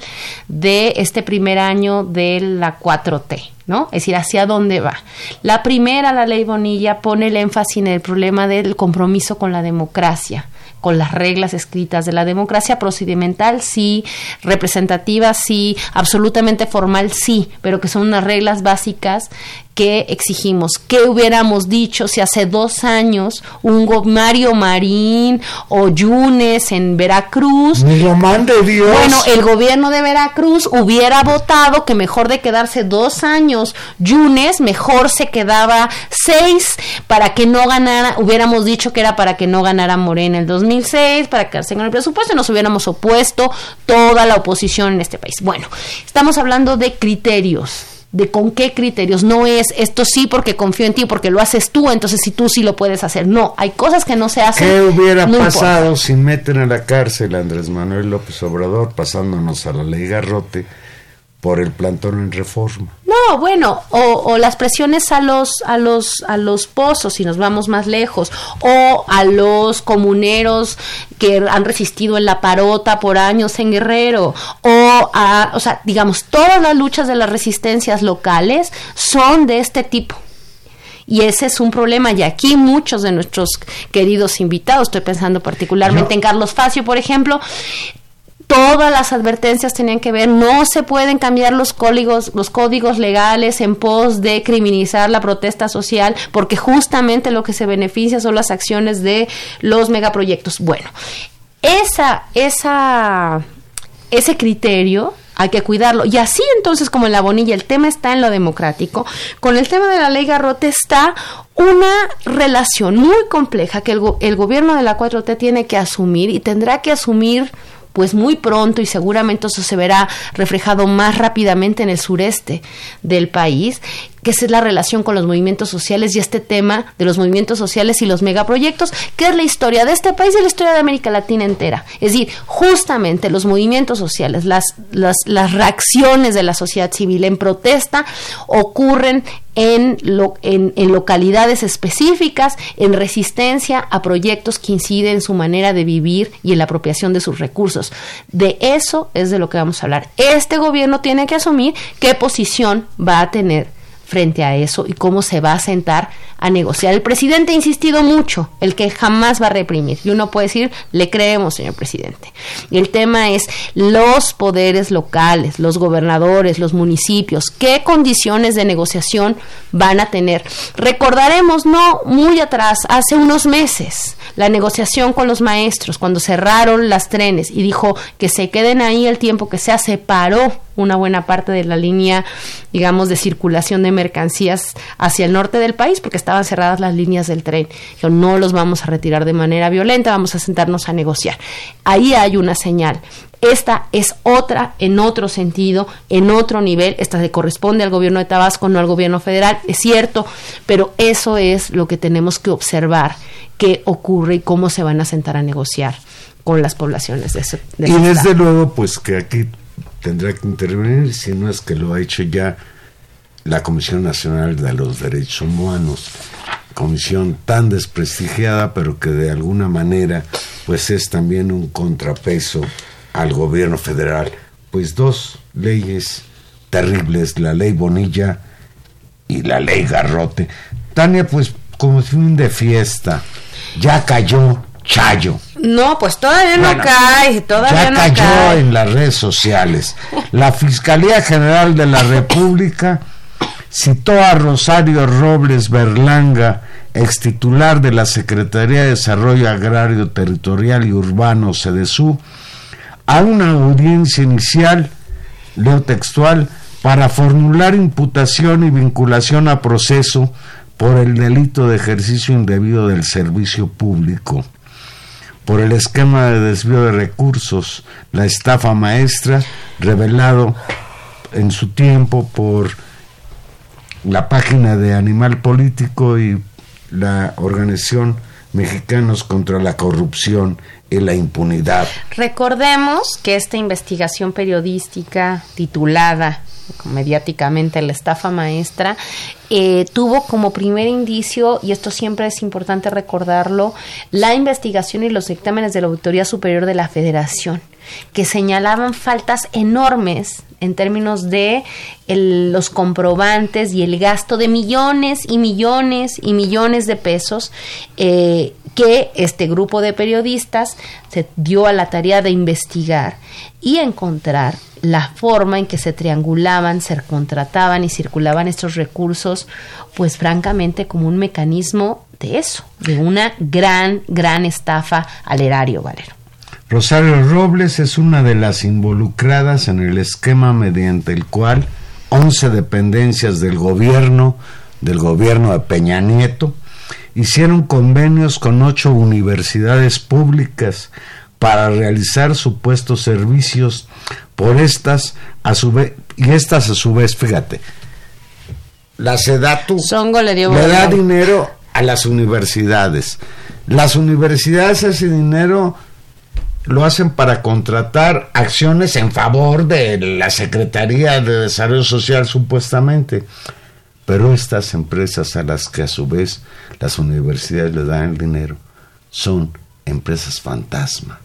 de este primer año de la 4T. ¿no? Es decir, hacia dónde va. La primera, la ley Bonilla, pone el énfasis en el problema del compromiso con la democracia con las reglas escritas de la democracia procedimental, sí, representativa, sí, absolutamente formal, sí, pero que son unas reglas básicas que exigimos. ¿Qué hubiéramos dicho si hace dos años un Mario Marín o Yunes en Veracruz? Lo mande Dios. Bueno, el gobierno de Veracruz hubiera votado que mejor de quedarse dos años Yunes, mejor se quedaba seis para que no ganara, hubiéramos dicho que era para que no ganara Morena el 2006, para quedarse con el presupuesto y nos hubiéramos opuesto toda la oposición en este país. Bueno, estamos hablando de criterios de con qué criterios. No es esto sí porque confío en ti, porque lo haces tú, entonces si tú sí lo puedes hacer. No, hay cosas que no se hacen. ¿Qué hubiera pasado si meten a la cárcel a Andrés Manuel López Obrador pasándonos a la ley Garrote? Por el plantón en reforma. No, bueno, o, las presiones a los a los a los pozos si nos vamos más lejos o a los comuneros que han resistido en la parota por años en Guerrero o a, o sea, digamos, todas las luchas de las resistencias locales son de este tipo. Y ese es un problema. Y aquí muchos de nuestros queridos invitados, estoy pensando particularmente en Carlos Facio, por ejemplo, todas las advertencias tenían que ver, no se pueden cambiar los códigos, los códigos legales en pos de criminalizar la protesta social, porque justamente lo que se beneficia son las acciones de los megaproyectos. Bueno, esa, esa, ese criterio hay que cuidarlo. Y así entonces como en la bonilla el tema está en lo democrático, con el tema de la ley Garrote está una relación muy compleja que el, el gobierno de la 4T tiene que asumir y tendrá que asumir pues muy pronto y seguramente eso se verá reflejado más rápidamente en el sureste del país, que es la relación con los movimientos sociales y este tema de los movimientos sociales y los megaproyectos, que es la historia de este país y la historia de América Latina entera. Es decir, justamente los movimientos sociales, las, las, las reacciones de la sociedad civil en protesta ocurren en, lo, en, en, localidades específicas, en resistencia a proyectos que inciden en su manera de vivir y en la apropiación de sus recursos. De eso es de lo que vamos a hablar. Este gobierno tiene que asumir qué posición va a tener frente a eso y cómo se va a sentar a negociar. El presidente ha insistido mucho, el que jamás va a reprimir. Y uno puede decir, le creemos, señor presidente. Y el tema es los poderes locales, los gobernadores, los municipios, qué condiciones de negociación van a tener. Recordaremos, no muy atrás, hace unos meses, la negociación con los maestros, cuando cerraron las trenes y dijo que se queden ahí el tiempo que se separó una buena parte de la línea, digamos, de circulación de mercancías hacia el norte del país, porque estaban cerradas las líneas del tren. Yo no los vamos a retirar de manera violenta, vamos a sentarnos a negociar. Ahí hay una señal. Esta es otra, en otro sentido, en otro nivel. Esta le corresponde al gobierno de Tabasco, no al gobierno federal, es cierto, pero eso es lo que tenemos que observar, qué ocurre y cómo se van a sentar a negociar con las poblaciones de ese, Y desde luego, pues que aquí tendrá que intervenir, si no es que lo ha hecho ya la Comisión Nacional de los Derechos Humanos, comisión tan desprestigiada, pero que de alguna manera pues es también un contrapeso al gobierno federal pues dos leyes terribles, la ley Bonilla y la ley Garrote. Tania, pues como fin de fiesta, ya cayó Chayo. No, pues todavía no cae, todavía ya cayó en las redes sociales. La Fiscalía General de la República citó a Rosario Robles Berlanga, ex titular de la Secretaría de Desarrollo Agrario Territorial y Urbano, SEDESU, a una audiencia inicial, leo textual, para formular imputación y vinculación a proceso por el delito de ejercicio indebido del servicio público, por el esquema de desvío de recursos, la estafa maestra, revelado en su tiempo por la página de Animal Político y la organización Mexicanos contra la Corrupción y la Impunidad. Recordemos que esta investigación periodística titulada mediáticamente la estafa maestra, eh, tuvo como primer indicio, y esto siempre es importante recordarlo, la investigación y los dictámenes de la Auditoría Superior de la Federación, que señalaban faltas enormes en términos de los comprobantes y el gasto de millones y millones y millones de pesos eh, que este grupo de periodistas se dio a la tarea de investigar y encontrar la forma en que se triangulaban, se contrataban y circulaban estos recursos, pues francamente como un mecanismo de eso, de una gran, gran estafa al erario, Valero. Rosario Robles es una de las involucradas en el esquema mediante el cual 11 dependencias del gobierno, del gobierno de Peña Nieto, hicieron convenios con ocho universidades públicas para realizar supuestos servicios por estas a su vez y estas a su vez fíjate la Sedatu le, le da dinero a las universidades. Las universidades ese dinero lo hacen para contratar acciones en favor de la Secretaría de Desarrollo Social supuestamente. Pero estas empresas a las que a su vez las universidades le dan el dinero son empresas fantasma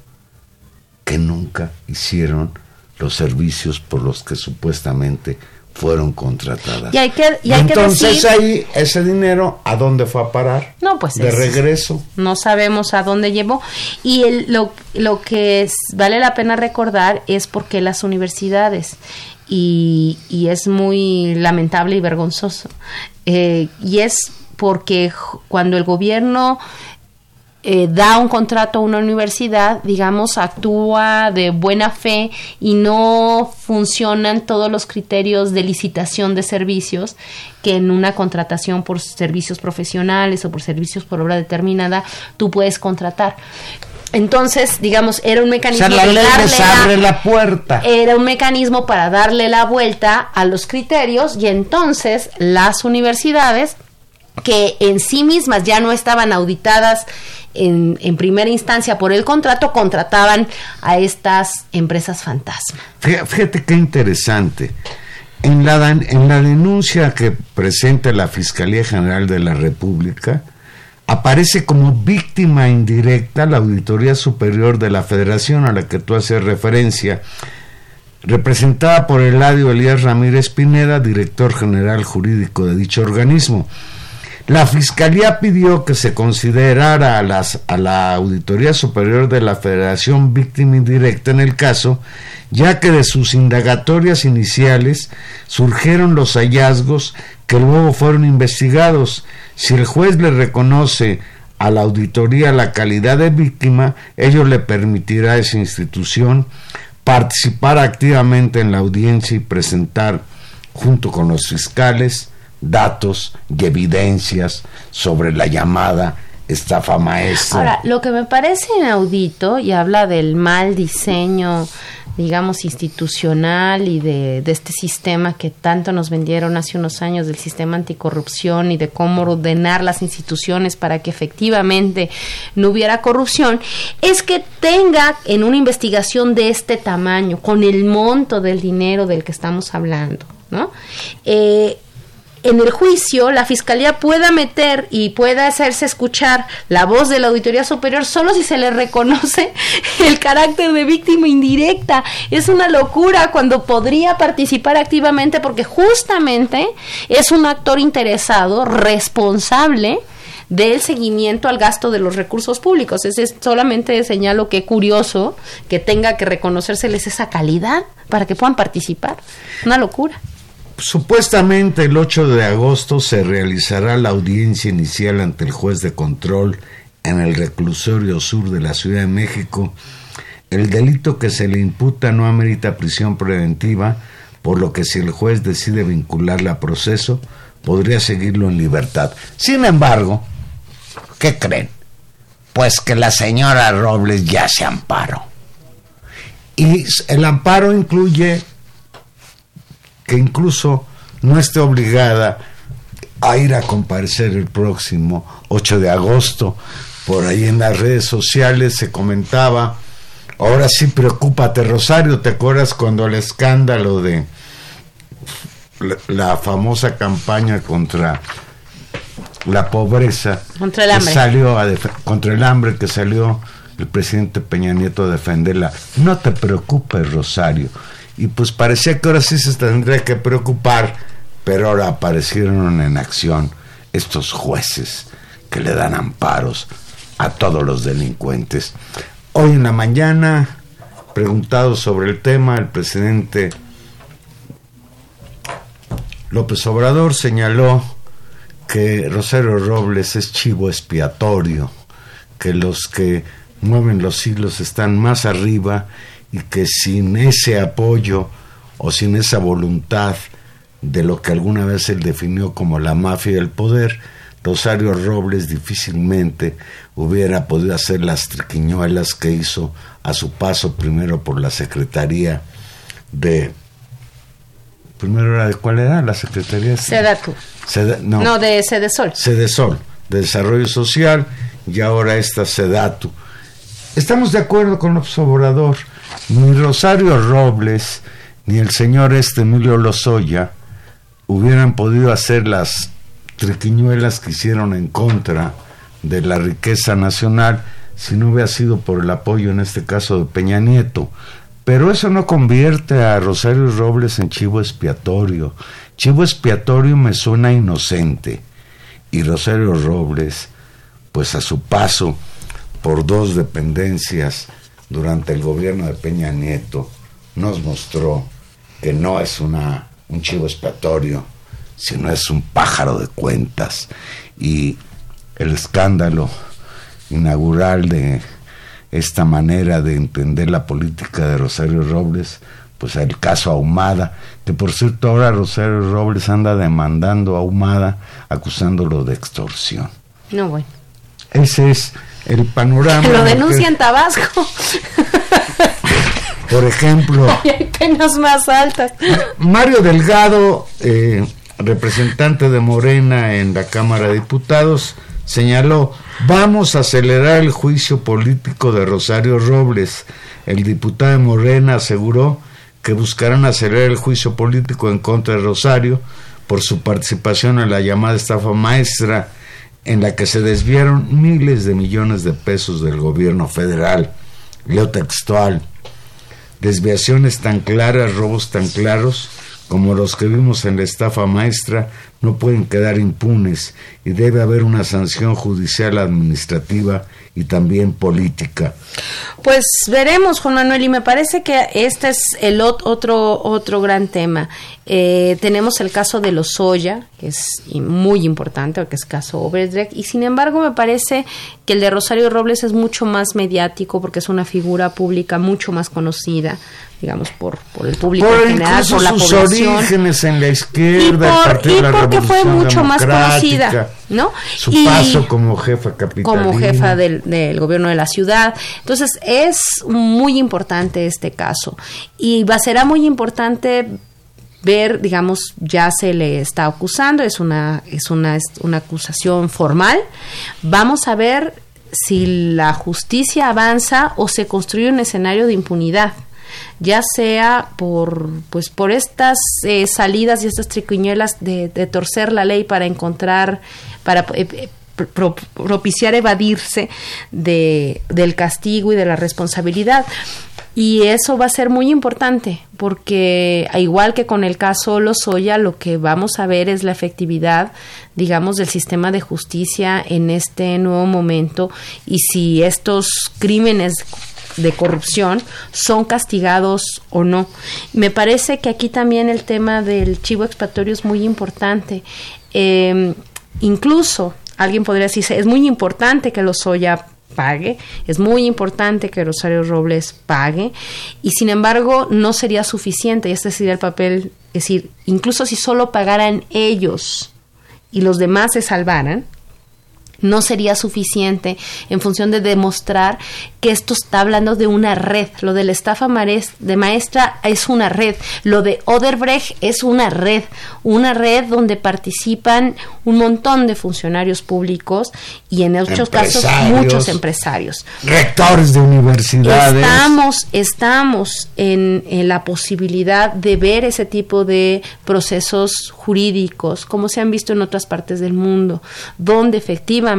que nunca hicieron los servicios por los que supuestamente fueron contratadas. Y, hay que, entonces ahí ese dinero a dónde fue a parar? No, pues de regreso. No sabemos a dónde llevó y lo, lo que vale la pena recordar es porque las universidades y, y es muy lamentable y vergonzoso eh, y es porque cuando el gobierno eh, da un contrato a una universidad, digamos, actúa de buena fe y no funcionan todos los criterios de licitación de servicios que en una contratación por servicios profesionales o por servicios por obra determinada tú puedes contratar. Entonces, digamos, era un mecanismo la abre la puerta. Era un mecanismo para darle la vuelta a los criterios y entonces las universidades que en sí mismas ya no estaban auditadas en, en, primera instancia por el contrato, contrataban a estas empresas fantasma. Fíjate qué interesante. En la, en la denuncia que presenta la Fiscalía General de la República, aparece como víctima indirecta la Auditoría Superior de la Federación a la que tú haces referencia, representada por Eladio Elías Ramírez Pineda, director general jurídico de dicho organismo. La Fiscalía pidió que se considerara a, las, a la Auditoría Superior de la Federación víctima indirecta en el caso, ya que de sus indagatorias iniciales surgieron los hallazgos que luego fueron investigados. Si el juez le reconoce a la auditoría la calidad de víctima, ello le permitirá a esa institución participar activamente en la audiencia y presentar, junto con los fiscales, datos y evidencias sobre la llamada estafa maestra. Ahora, lo que me parece inaudito y habla del mal diseño, digamos, institucional y de, este sistema que tanto nos vendieron hace unos años del sistema anticorrupción y de cómo ordenar las instituciones para que efectivamente no hubiera corrupción, es que tenga en una investigación de este tamaño, con el monto del dinero del que estamos hablando, ¿no? Eh, en el juicio la fiscalía pueda meter y pueda hacerse escuchar la voz de la Auditoría Superior solo si se le reconoce el carácter de víctima indirecta. Es una locura cuando podría participar activamente porque justamente es un actor interesado, responsable del seguimiento al gasto de los recursos públicos. Es, solamente señalo que curioso que tenga que reconocérseles esa calidad para que puedan participar. Una locura. Supuestamente el 8 de agosto se realizará la audiencia inicial ante el juez de control en el reclusorio sur de la Ciudad de México. El delito que se le imputa no amerita prisión preventiva, por lo que si el juez decide vincularla a proceso, podría seguirlo en libertad. Sin embargo, ¿qué creen? Pues que la señora Robles ya se amparó. Y el amparo incluye que incluso no esté obligada a ir a comparecer el próximo 8 de agosto. Por ahí en las redes sociales se comentaba, ahora sí preocúpate Rosario, ¿te acuerdas cuando el escándalo de la, famosa campaña contra la pobreza contra el hambre. salió a contra el hambre que salió el presidente Peña Nieto a defenderla. No te preocupes, Rosario y pues parecía que ahora sí se tendría que preocupar, pero ahora aparecieron en acción estos jueces que le dan amparos a todos los delincuentes. Hoy en la mañana, preguntado sobre el tema, el presidente López Obrador señaló que Rosario Robles es chivo expiatorio, que los que mueven los hilos están más arriba y que sin ese apoyo o sin esa voluntad de lo que alguna vez él definió como la mafia del poder, Rosario Robles difícilmente hubiera podido hacer las triquiñuelas que hizo a su paso primero por la Secretaría de... Primero era de cuál era la Secretaría? Sedatu. no, no, de Sedesol. Sedesol, de Desarrollo Social, y ahora esta Sedatu. Estamos de acuerdo con López Obrador ni Rosario Robles ni el señor este Emilio Lozoya hubieran podido hacer las triquiñuelas que hicieron en contra de la riqueza nacional si no hubiera sido por el apoyo en este caso de Peña Nieto. Pero eso no convierte a Rosario Robles en chivo expiatorio. Chivo expiatorio me suena inocente. Y Rosario Robles, pues a su paso por dos dependencias durante el gobierno de Peña Nieto nos mostró que no es una, un chivo expiatorio, sino es un pájaro de cuentas. Y el escándalo inaugural de esta manera de entender la política de Rosario Robles, pues el caso Ahumada, que por cierto ahora Rosario Robles anda demandando a Ahumada acusándolo de extorsión. No, bueno. Ese es el panorama. Lo denuncia en Tabasco. Por ejemplo. hay penas más altas. Mario Delgado, eh, representante de Morena en la Cámara de Diputados, señaló, vamos a acelerar el juicio político de Rosario Robles. El diputado de Morena aseguró que buscarán acelerar el juicio político en contra de Rosario por su participación en la llamada estafa maestra en la que se desviaron miles de millones de pesos del gobierno federal. Leo textual. Desviaciones tan claras, robos tan claros como los que vimos en la estafa maestra no pueden quedar impunes y debe haber una sanción judicial administrativa y también política. Pues veremos, Juan Manuel, y me parece que este es el otro, otro gran tema. Eh, tenemos el caso de los Soya, que es muy importante, que es caso Oberdrecht, y sin embargo me parece que el de Rosario Robles es mucho más mediático porque es una figura pública mucho más conocida, digamos, por, por el público en general, por la sus orígenes en la izquierda, y, fue mucho más conocida, ¿no? Su paso como jefa capitalina. Como jefa del, del, gobierno de la ciudad. Entonces, es muy importante este caso. Y va, será muy importante ver, digamos, ya se le está acusando, es una, es una, es una acusación formal. Vamos a ver si la justicia avanza o se construye un escenario de impunidad ya sea por pues por estas eh, salidas y estas triquiñuelas de, torcer la ley para encontrar para eh, propiciar evadirse de, del castigo y de la responsabilidad. Y eso va a ser muy importante porque, igual que con el caso Lozoya, lo que vamos a ver es la efectividad, digamos, del sistema de justicia en este nuevo momento y si estos crímenes de corrupción son castigados o no. Me parece que aquí también el tema del chivo expiatorio es muy importante. Eh, incluso alguien podría decir, es muy importante que Lozoya pague, es muy importante que Rosario Robles pague y sin embargo no sería suficiente, y este sería el papel, es decir, incluso si solo pagaran ellos y los demás se salvaran, no sería suficiente en función de demostrar que esto está hablando de una red. Lo de la estafa de maestra es una red. Lo de Oderbrecht es una red. Una red donde participan un montón de funcionarios públicos y en muchos casos muchos empresarios. Rectores de universidades. Estamos, estamos en, en la posibilidad de ver ese tipo de procesos jurídicos, como se han visto en otras partes del mundo, donde efectivamente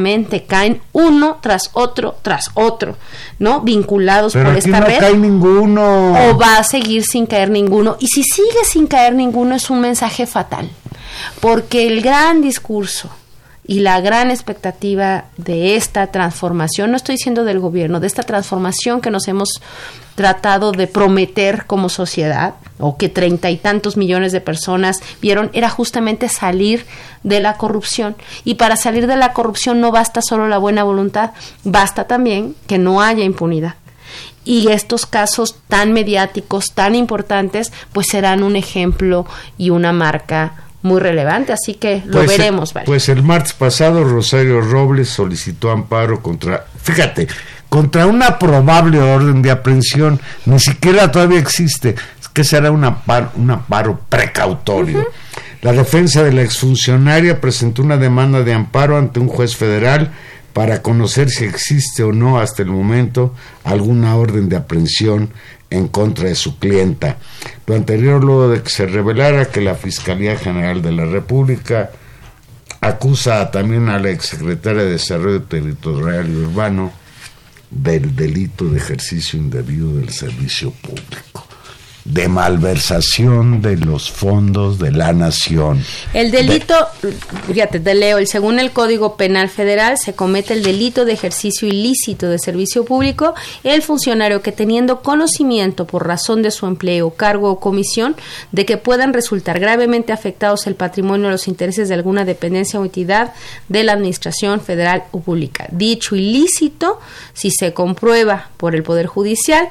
caen uno tras otro tras otro, ¿no? Vinculados por esta no red. Cae ninguno. O va a seguir sin caer ninguno. Y si sigue sin caer ninguno es un mensaje fatal. Porque el gran discurso y la gran expectativa de esta transformación, no estoy diciendo del gobierno, de esta transformación que nos hemos tratado de prometer como sociedad, o que treinta y tantos millones de personas vieron, era justamente salir de la corrupción. Y para salir de la corrupción no basta solo la buena voluntad, basta también que no haya impunidad y estos casos tan mediáticos, tan importantes, pues serán un ejemplo y una marca muy relevante, así que lo pues, veremos. Pues el martes pasado Rosario Robles solicitó amparo contra, fíjate, contra una probable orden de aprehensión, ni siquiera todavía existe, que será un amparo, precautorio. La defensa de la exfuncionaria presentó una demanda de amparo ante un juez federal para conocer si existe o no hasta el momento alguna orden de aprehensión en contra de su clienta. Lo anterior luego de que se revelara que la Fiscalía General de la República acusa también a la exsecretaria de Desarrollo Territorial y Urbano del delito de ejercicio indebido del servicio público de malversación de los fondos de la nación. El delito, fíjate, te leo, el, según el Código Penal Federal se comete el delito de ejercicio ilícito de servicio público el funcionario que teniendo conocimiento por razón de su empleo, cargo o comisión de que puedan resultar gravemente afectados el patrimonio o los intereses de alguna dependencia o entidad de la administración federal o pública. Dicho ilícito, si se comprueba por el Poder Judicial,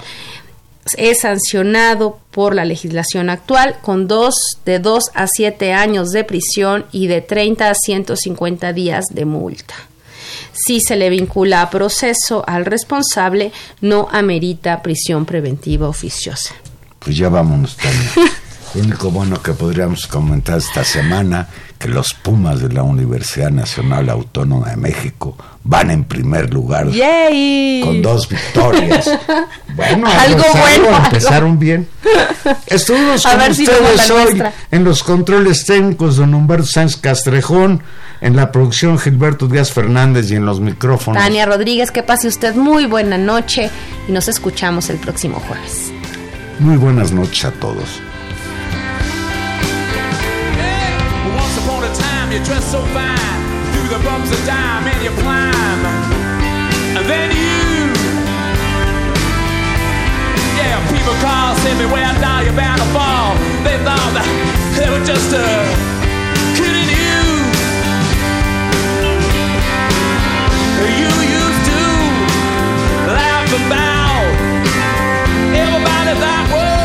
es sancionado por la legislación actual con dos de 2 a 7 años de prisión y de 30 a 150 días de multa. Si se le vincula a proceso al responsable, no amerita prisión preventiva oficiosa. Pues ya vámonos también. Lo único bueno que podríamos comentar esta semana que los Pumas de la Universidad Nacional Autónoma de México van en primer lugar con dos victorias. Bueno, algo bueno. Empezaron bien. Estuvimos con ustedes hoy en los controles técnicos don Humberto Sánchez Castrejón, en la producción Gilberto Díaz Fernández y en los micrófonos. Tania Rodríguez, que pase usted muy buena noche y nos escuchamos el próximo jueves. Muy buenas noches a todos. you dress so fine through the bumps of time and you people call, send me where I die, you're bound to fall. They thought that they were just uh, kidding you. You used to laugh about everybody that was.